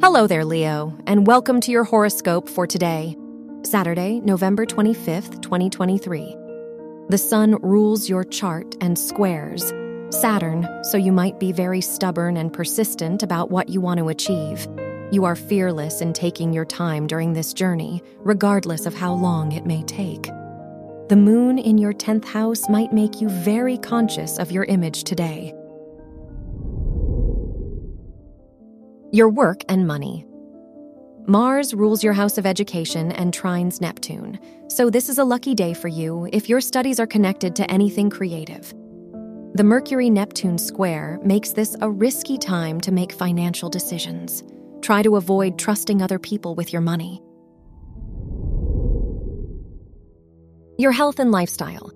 Hello there, Leo, and welcome to your horoscope for today, Saturday, November 25th, 2023. The sun rules your chart and squares Saturn, so you might be very stubborn and persistent about what you want to achieve. You are fearless in taking your time during this journey, regardless of how long it may take. The moon in your 10th house might make you very conscious of your image today. Your work and money. Mars rules your house of education and trines Neptune, so this is a lucky day for you if your studies are connected to anything creative. The Mercury Neptune square makes this a risky time to make financial decisions. Try to avoid trusting other people with your money. Your health and lifestyle.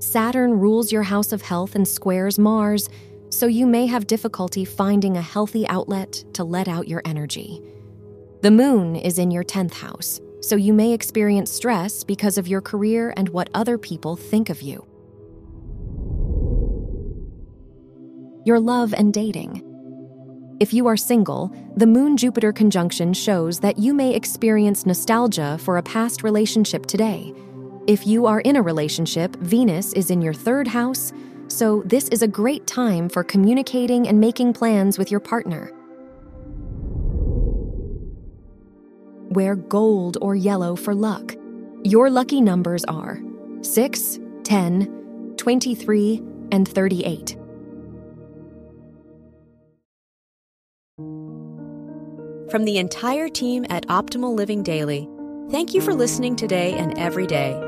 Saturn rules your house of health and squares Mars, so you may have difficulty finding a healthy outlet to let out your energy. The moon is in your 10th house, so you may experience stress because of your career and what other people think of you. Your love and dating. If you are single, the Moon Jupiter conjunction shows that you may experience nostalgia for a past relationship today. If you are in a relationship, Venus is in your third house, so this is a great time for communicating and making plans with your partner. Wear gold or yellow for luck. Your lucky numbers are 6, 10, 23, and 38. From the entire team at Optimal Living Daily, thank you for listening today and every day.